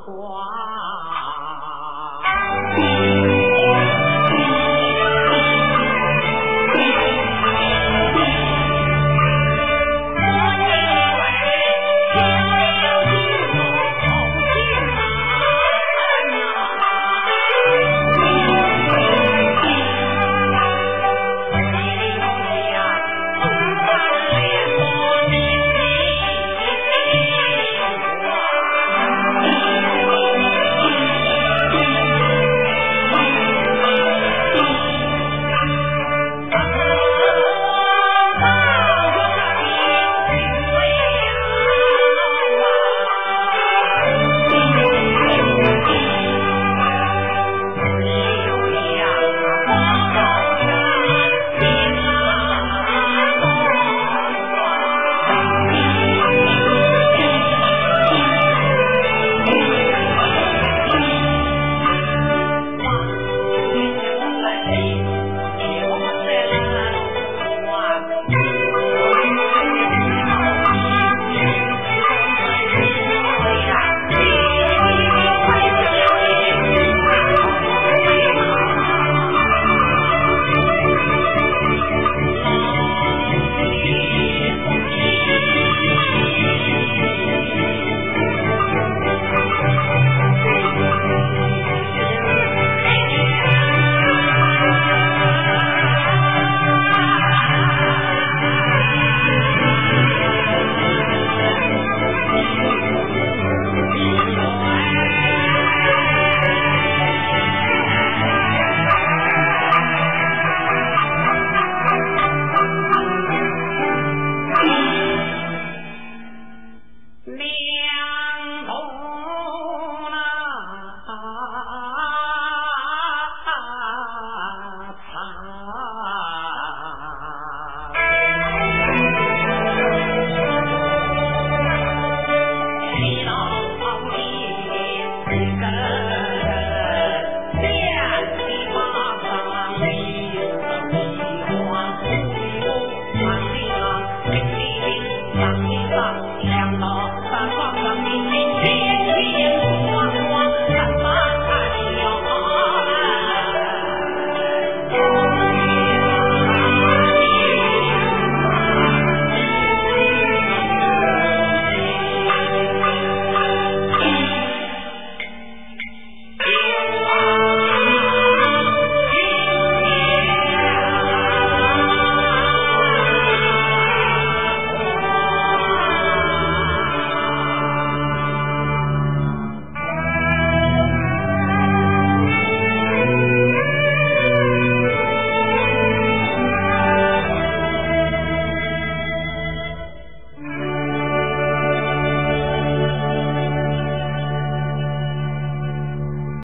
花